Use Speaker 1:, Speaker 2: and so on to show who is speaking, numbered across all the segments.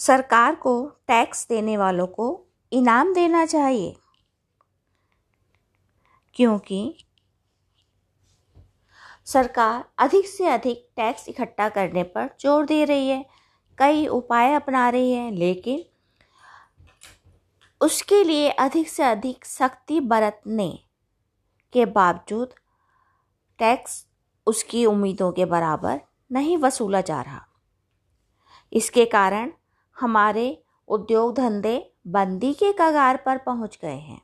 Speaker 1: सरकार को टैक्स देने वालों को इनाम देना चाहिए। क्योंकि सरकार अधिक से अधिक टैक्स इकट्ठा करने पर ज़ोर दे रही है, कई उपाय अपना रही है, लेकिन उसके लिए अधिक से अधिक सख्ती बरतने के बावजूद टैक्स उसकी उम्मीदों के बराबर नहीं वसूला जा रहा। इसके कारण हमारे उद्योग धंधे बंदी के कगार पर पहुँच गए हैं।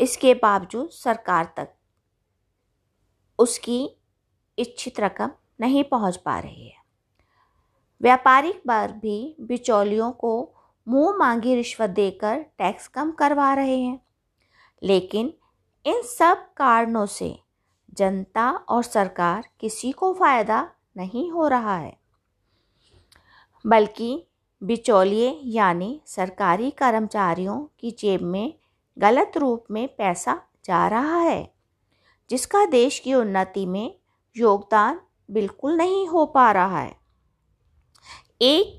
Speaker 1: इसके बावजूद सरकार तक उसकी इच्छित रकम नहीं पहुँच पा रही है। व्यापारिक वर्ग भी बिचौलियों को मुँह मांगी रिश्वत देकर टैक्स कम करवा रहे हैं। लेकिन इन सब कारणों से जनता और सरकार किसी को फ़ायदा नहीं हो रहा है। बल्कि बिचौलिए यानी सरकारी कर्मचारियों की जेब में गलत रूप में पैसा जा रहा है, जिसका देश की उन्नति में योगदान बिल्कुल नहीं हो पा रहा है। एक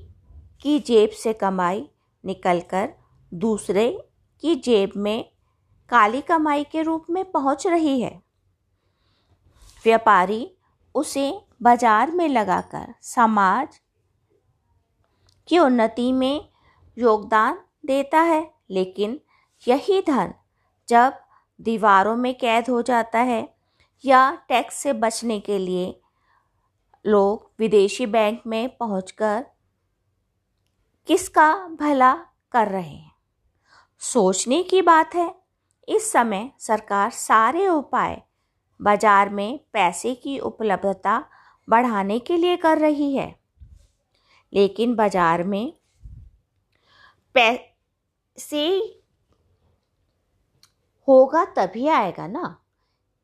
Speaker 1: की जेब से कमाई निकलकर दूसरे की जेब में काली कमाई के रूप में पहुँच रही है। व्यापारी उसे बाज़ार में लगाकर समाज की उन्नति में योगदान देता है। लेकिन यही धन जब दीवारों में कैद हो जाता है या टैक्स से बचने के लिए लोग विदेशी बैंक में पहुंचकर किसका भला कर रहे हैं? सोचने की बात है, इस समय सरकार सारे उपाय बाज़ार में पैसे की उपलब्धता बढ़ाने के लिए कर रही है। लेकिन बाज़ार में पैसे होगा तभी आएगा ना।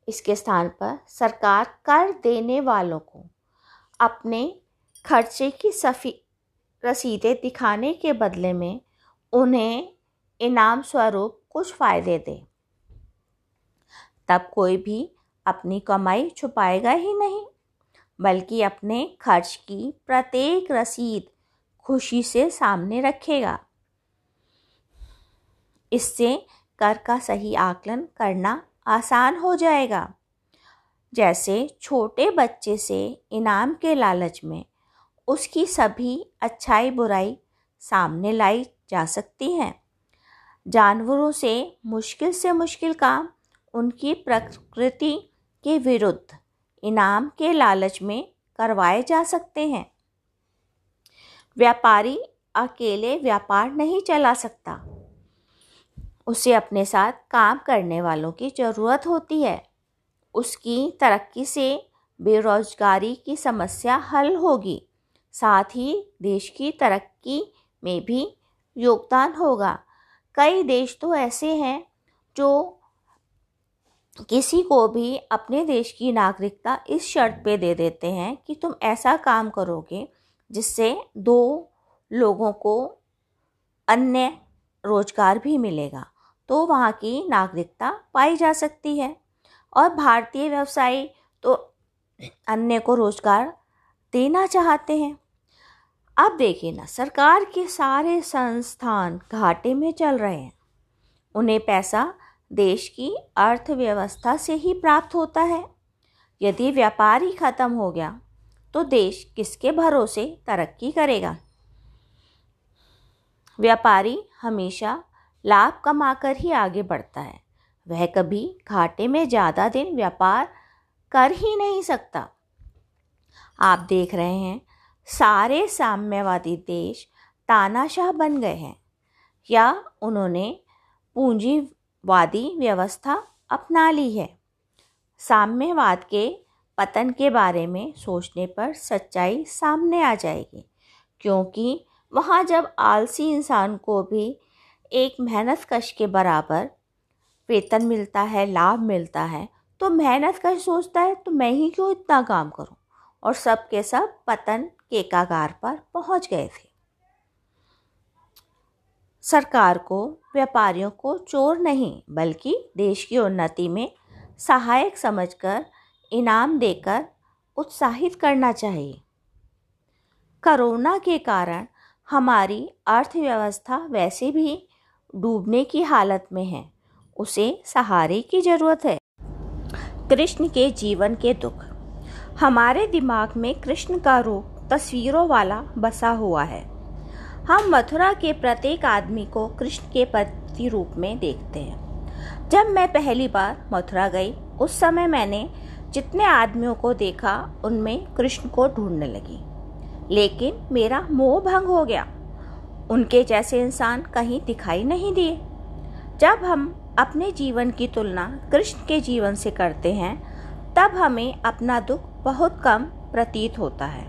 Speaker 1: इसके स्थान पर सरकार कर देने वालों को अपने खर्चे की सफ़ी, रसीदें दिखाने के बदले में उन्हें इनाम स्वरूप कुछ फ़ायदे दे। तब कोई भी अपनी कमाई छुपाएगा ही नहीं। बल्कि अपने खर्च की प्रत्येक रसीद खुशी से सामने रखेगा। इससे कर का सही आकलन करना आसान हो जाएगा। जैसे छोटे बच्चे से इनाम के लालच में उसकी सभी अच्छाई बुराई सामने लाई जा सकती हैं। जानवरों से मुश्किल से मुश्किल काम उनकी प्रकृति के विरुद्ध इनाम के लालच में करवाए जा सकते हैं। व्यापारी अकेले व्यापार नहीं चला सकता। उसे अपने साथ काम करने वालों की ज़रूरत होती है। उसकी तरक्की से बेरोजगारी की समस्या हल होगी। साथ ही देश की तरक्की में भी योगदान होगा। कई देश तो ऐसे हैं जो किसी को भी अपने देश की नागरिकता इस शर्त पे दे देते हैं कि तुम ऐसा काम करोगे जिससे दो लोगों को अन्य रोज़गार भी मिलेगा तो वहाँ की नागरिकता पाई जा सकती है। और भारतीय व्यवसायी तो अन्य को रोज़गार देना चाहते हैं। अब देखिए ना, सरकार के सारे संस्थान घाटे में चल रहे हैं। उन्हें पैसा देश की अर्थव्यवस्था से ही प्राप्त होता है। यदि व्यापार ही खत्म हो गया तो देश किसके भरोसे तरक्की करेगा? व्यापारी हमेशा लाभ कमाकर ही आगे बढ़ता है। वह कभी घाटे में ज़्यादा दिन व्यापार कर ही नहीं सकता। आप देख रहे हैं, सारे साम्यवादी देश तानाशाह बन गए हैं। या उन्होंने पूंजी वादी व्यवस्था अपना ली है। साम्यवाद के पतन के बारे में सोचने पर सच्चाई सामने आ जाएगी, क्योंकि वहाँ जब आलसी इंसान को भी एक मेहनत कश के बराबर वेतन मिलता है, लाभ मिलता है तो मेहनत कश सोचता है तो मैं ही क्यों इतना काम करूँ? और सब के सब पतन के कागार पर पहुँच गए थे। सरकार को, व्यापारियों को चोर नहीं, बल्कि देश की उन्नति में सहायक समझकर, इनाम देकर उत्साहित करना चाहिए। कोरोना के कारण हमारी अर्थव्यवस्था वैसे भी डूबने की हालत में है। उसे सहारे की ज़रूरत है। कृष्ण के जीवन के दुख। हमारे दिमाग में कृष्ण का रूप तस्वीरों वाला बसा हुआ है। हम मथुरा के प्रत्येक आदमी को कृष्ण के प्रति रूप में देखते हैं। जब मैं पहली बार मथुरा गई, उस समय मैंने जितने आदमियों को देखा, उनमें कृष्ण को ढूँढने लगी। लेकिन मेरा मोह भंग हो गया। उनके जैसे इंसान कहीं दिखाई नहीं दिए। जब हम अपने जीवन की तुलना कृष्ण के जीवन से करते हैं, तब हमें अपना दुख बहुत कम प्रतीत होता है।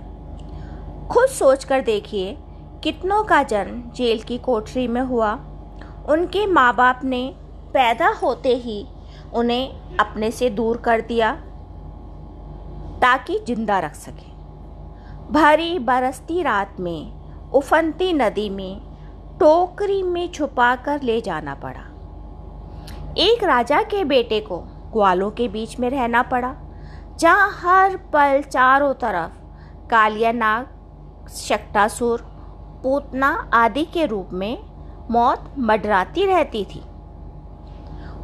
Speaker 1: खुद सोचकर देखिए कितनों का जन्म जेल की कोठरी में हुआ। उनके माँ बाप ने पैदा होते ही उन्हें अपने से दूर कर दिया, ताकि ज़िंदा रख सके। भरी, बरसती रात में, उफनती नदी में, टोकरी में छुपा कर ले जाना पड़ा। एक राजा के बेटे को ग्वालों के बीच में रहना पड़ा, जहाँ हर पल चारों तरफ़ कालिया नाग शक्टासुर पूतना आदि के रूप में मौत मडराती रहती थी।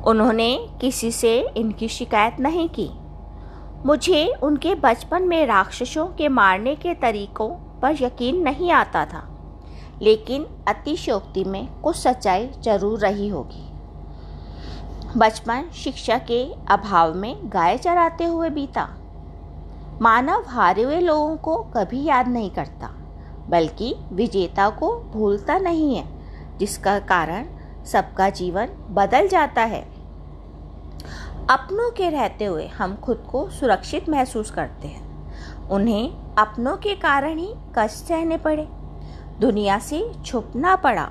Speaker 1: उन्होंने किसी से इनकी शिकायत नहीं की। मुझे उनके बचपन में राक्षसों के मारने के तरीकों पर यकीन नहीं आता था, लेकिन अतिशोक्ति में कुछ सच्चाई ज़रूर रही होगी। बचपन शिक्षा के अभाव में गाय चराते हुए बीता। मानव हारे हुए लोगों को कभी याद नहीं करता। बल्कि विजेता को भूलता नहीं है, जिसका कारण सबका जीवन बदल जाता है। अपनों के रहते हुए हम खुद को सुरक्षित महसूस करते हैं। उन्हें अपनों के कारण ही कष्ट सहने पड़े। दुनिया से छुपना पड़ा।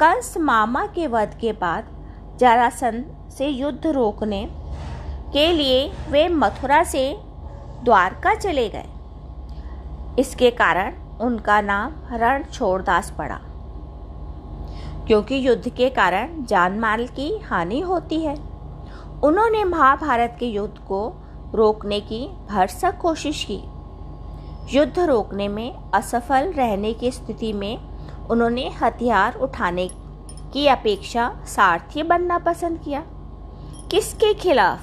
Speaker 1: कंस मामा के वध के बाद जरासंध से युद्ध रोकने के लिए वे मथुरा से द्वारका चले गए। इसके कारण उनका नाम रण छोड़दास पड़ा। क्योंकि युद्ध के कारण जान माल की हानि होती है। उन्होंने महाभारत के युद्ध को रोकने की भरसक कोशिश की। युद्ध रोकने में असफल रहने की स्थिति में उन्होंने हथियार उठाने की अपेक्षा सारथी बनना पसंद किया। किसके खिलाफ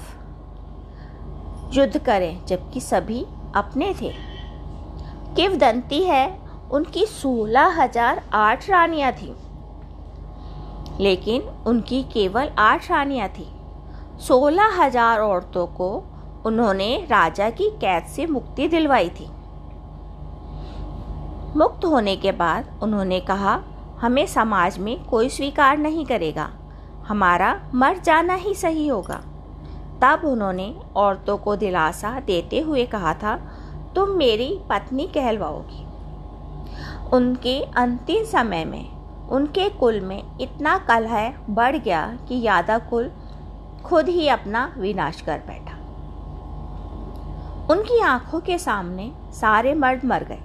Speaker 1: युद्ध करें जबकि सभी अपने थे? किवदंती है, उनकी सोलह हज़ार आठ रानियाँ थीं। लेकिन उनकी केवल आठ रानियाँ थीं। सोलह हज़ार औरतों को उन्होंने राजा की कैद से मुक्ति दिलवाई थी। मुक्त होने के बाद उन्होंने कहा, हमें समाज में कोई स्वीकार नहीं करेगा। हमारा मर जाना ही सही होगा। तब उन्होंने औरतों को दिलासा देते हुए कहा था तुम मेरी पत्नी कहलवाओगी। उनके अंतिम समय में, उनके कुल में इतना कलह बढ़ गया कि यादव कुल खुद ही अपना विनाश कर बैठा। उनकी आँखों के सामने सारे मर्द मर गए।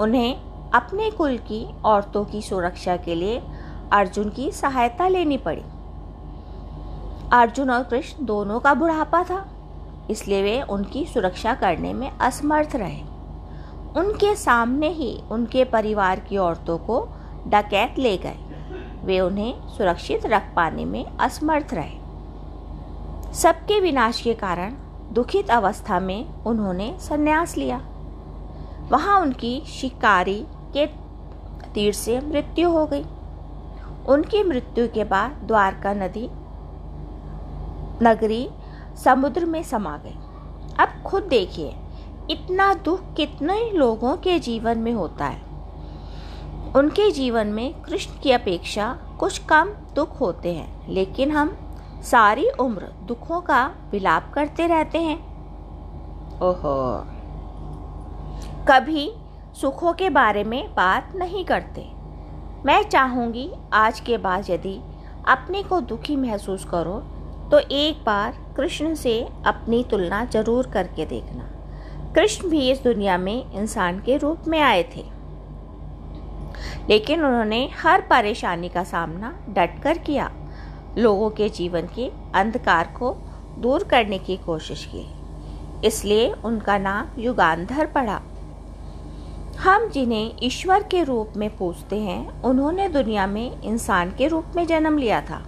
Speaker 1: उन्हें अपने कुल की औरतों की सुरक्षा के लिए अर्जुन की सहायता लेनी पड़ी। अर्जुन और कृष्ण दोनों का बुढ़ापा था। इसलिए वे उनकी सुरक्षा करने में असमर्थ रहे। उनके सामने ही उनके परिवार की औरतों को डकैत ले गए। वे उन्हें सुरक्षित रख पाने में असमर्थ रहे। सबके विनाश के कारण दुखित अवस्था में उन्होंने संन्यास लिया। वहाँ उनकी शिकारी के तीर से मृत्यु हो गई। उनकी मृत्यु के बाद द्वारका नदी नगरी समुद्र में समा गई अब खुद देखिए, इतना दुख कितने लोगों के जीवन में होता है। उनके जीवन में कृष्ण की अपेक्षा कुछ कम दुख होते हैं, लेकिन हम सारी उम्र दुखों का विलाप करते रहते हैं। ओहो। कभी सुखों के बारे में बात नहीं करते। मैं चाहूँगी आज के बाद यदि अपने को दुखी महसूस करो तो एक बार कृष्ण से अपनी तुलना ज़रूर करके देखना। कृष्ण भी इस दुनिया में इंसान के रूप में आए थे। लेकिन उन्होंने हर परेशानी का सामना डट कर किया। लोगों के जीवन के अंधकार को दूर करने की कोशिश की। इसलिए उनका नाम युगांधर पड़ा। हम जिन्हें ईश्वर के रूप में पूछते हैं, उन्होंने दुनिया में इंसान के रूप में जन्म लिया था।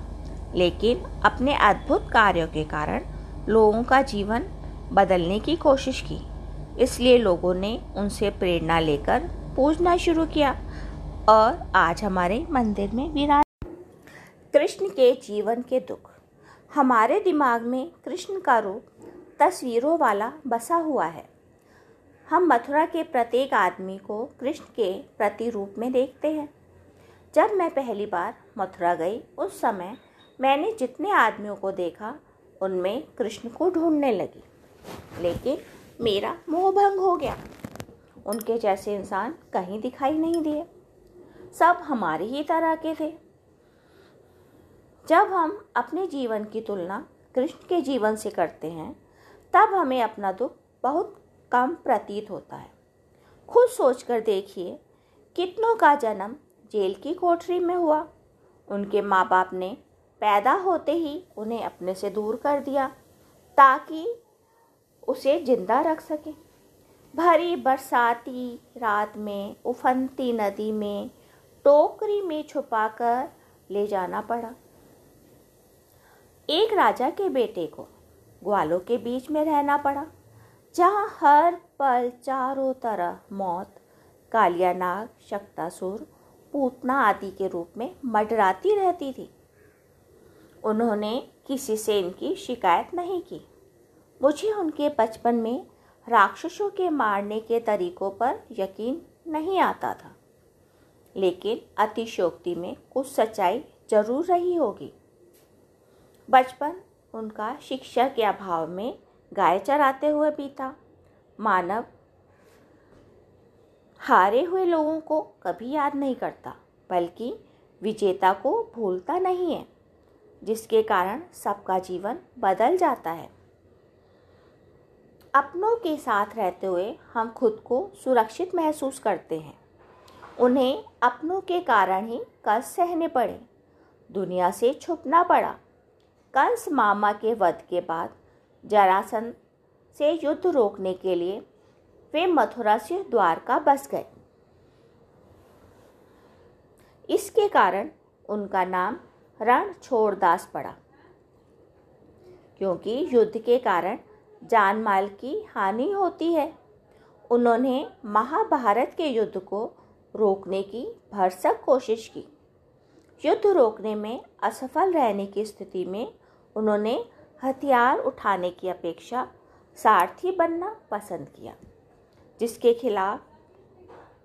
Speaker 1: लेकिन अपने अद्भुत कार्यों के कारण लोगों का जीवन बदलने की कोशिश की। इसलिए लोगों ने उनसे प्रेरणा लेकर पूजना शुरू किया और आज हमारे मंदिर में विराज कृष्ण के जीवन के दुख। हमारे दिमाग में कृष्ण का रूप तस्वीरों वाला बसा हुआ है। हम मथुरा के प्रत्येक आदमी को कृष्ण के प्रतिरूप में देखते हैं। जब मैं पहली बार मथुरा गई, उस समय मैंने जितने आदमियों को देखा, उनमें कृष्ण को ढूँढने लगी। लेकिन मेरा मोह भंग हो गया। उनके जैसे इंसान कहीं दिखाई नहीं दिए। सब हमारी ही तरह के थे। जब हम अपने जीवन की तुलना कृष्ण के जीवन से करते हैं, तब हमें अपना दुख बहुत कम प्रतीत होता है। खुद सोचकर देखिए, कितनों का जन्म जेल की कोठरी में हुआ। उनके माँ बाप ने पैदा होते ही उन्हें अपने से दूर कर दिया, ताकि उसे ज़िंदा रख सके। भरी बरसाती रात में, उफनती नदी में, टोकरी में छुपाकर ले जाना पड़ा। एक राजा के बेटे को ग्वालों के बीच में रहना पड़ा, जहाँ हर पल चारों तरह मौत, कालियानाग, शक्तासुर, पूतना आदि के रूप में मडराती रहती थी। उन्होंने किसी से इनकी शिकायत नहीं की। मुझे उनके बचपन में राक्षसों के मारने के तरीकों पर यकीन नहीं आता था। लेकिन अतिशोक्ति में कुछ सच्चाई ज़रूर रही होगी। बचपन उनका शिक्षा के अभाव में गाय चराते हुए बीता। मानव हारे हुए लोगों को कभी याद नहीं करता, बल्कि विजेता को भूलता नहीं है। जिसके कारण सबका जीवन बदल जाता है। अपनों के साथ रहते हुए हम खुद को सुरक्षित महसूस करते हैं। उन्हें अपनों के कारण ही कष्ट सहने पड़े, दुनिया से छुपना पड़ा। कंस मामा के वध के बाद जरासन से युद्ध रोकने के लिए वे मथुरा से द्वारका बस गए। इसके कारण उनका नाम रण छोड़दास पड़ा। क्योंकि युद्ध के कारण जान माल की हानि होती है। उन्होंने महाभारत के युद्ध को रोकने की भरसक कोशिश की। युद्ध रोकने में असफल रहने की स्थिति में उन्होंने हथियार उठाने की अपेक्षा सारथी बनना पसंद किया, जिसके खिलाफ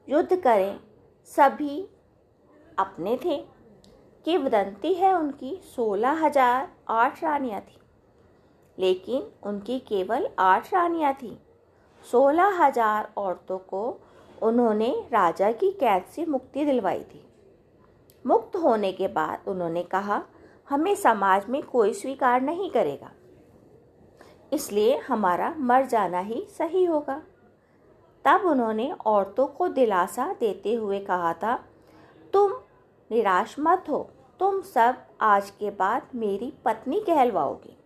Speaker 1: युद्ध करें सभी अपने थे। किवदंती है उनकी सोलह हज़ार आठ रानियाँ थी। लेकिन उनकी केवल आठ रानियाँ थीं। सोलह हज़ार औरतों को उन्होंने राजा की कैद से मुक्ति दिलवाई थी। मुक्त होने के बाद उन्होंने कहा, हमें समाज में कोई स्वीकार नहीं करेगा। इसलिए हमारा मर जाना ही सही होगा। तब उन्होंने औरतों को दिलासा देते हुए कहा था, तुम निराश मत हो। तुम सब आज के बाद मेरी पत्नी कहलवाओगे।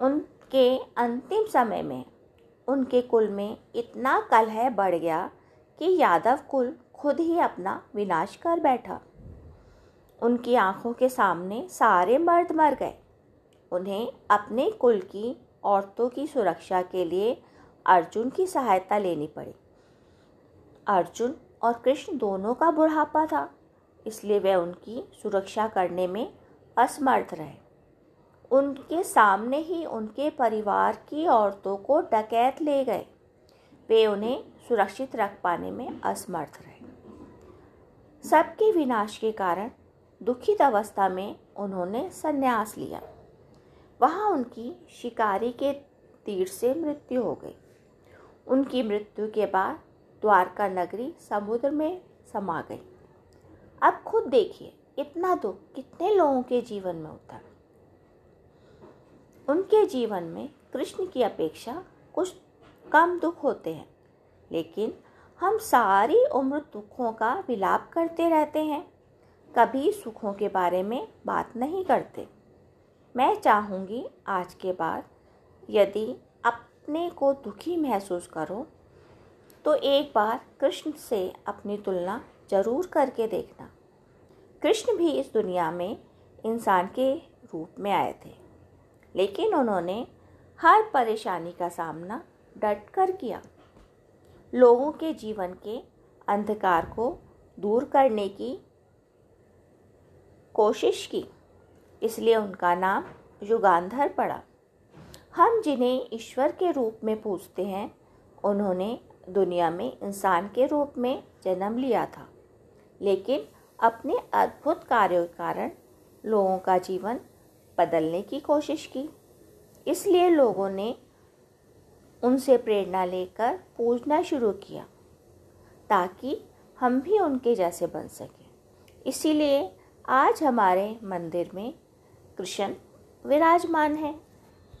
Speaker 1: उनके अंतिम समय में उनके कुल में इतना कलह बढ़ गया कि यादव कुल खुद ही अपना विनाश कर बैठा। उनकी आँखों के सामने सारे मर्द मर गए। उन्हें अपने कुल की, औरतों की सुरक्षा के लिए अर्जुन की सहायता लेनी पड़ी। अर्जुन और कृष्ण दोनों का बुढ़ापा था, इसलिए वे उनकी सुरक्षा करने में असमर्थ रहे। उनके सामने ही उनके परिवार की औरतों को डकैत ले गए। वे उन्हें सुरक्षित रख पाने में असमर्थ रहे। सबके विनाश के कारण दुखित अवस्था में उन्होंने संन्यास लिया। वहाँ उनकी शिकारी के तीर से मृत्यु हो गई। उनकी मृत्यु के बाद द्वारका नगरी समुद्र में समा गई। अब खुद देखिए, इतना दुख कितने लोगों के जीवन में होता। उनके जीवन में कृष्ण की अपेक्षा कुछ कम दुख होते हैं, लेकिन हम सारी उम्र दुखों का विलाप करते रहते हैं। कभी सुखों के बारे में बात नहीं करते। मैं चाहूँगी आज के बाद यदि अपने को दुखी महसूस करो तो एक बार कृष्ण से अपनी तुलना ज़रूर करके देखना। कृष्ण भी इस दुनिया में इंसान के रूप में आए थे, लेकिन उन्होंने हर परेशानी का सामना डट कर किया। लोगों के जीवन के अंधकार को दूर करने की कोशिश की, इसलिए उनका नाम युगांधर पड़ा। हम जिन्हें ईश्वर के रूप में पूछते हैं, उन्होंने दुनिया में इंसान के रूप में जन्म लिया था। लेकिन अपने अद्भुत कार्यों के कारण लोगों का जीवन बदलने की कोशिश की। इसलिए लोगों ने उनसे प्रेरणा लेकर पूजना शुरू किया ताकि हम भी उनके जैसे बन सकें। इसीलिए आज हमारे मंदिर में कृष्ण विराजमान है।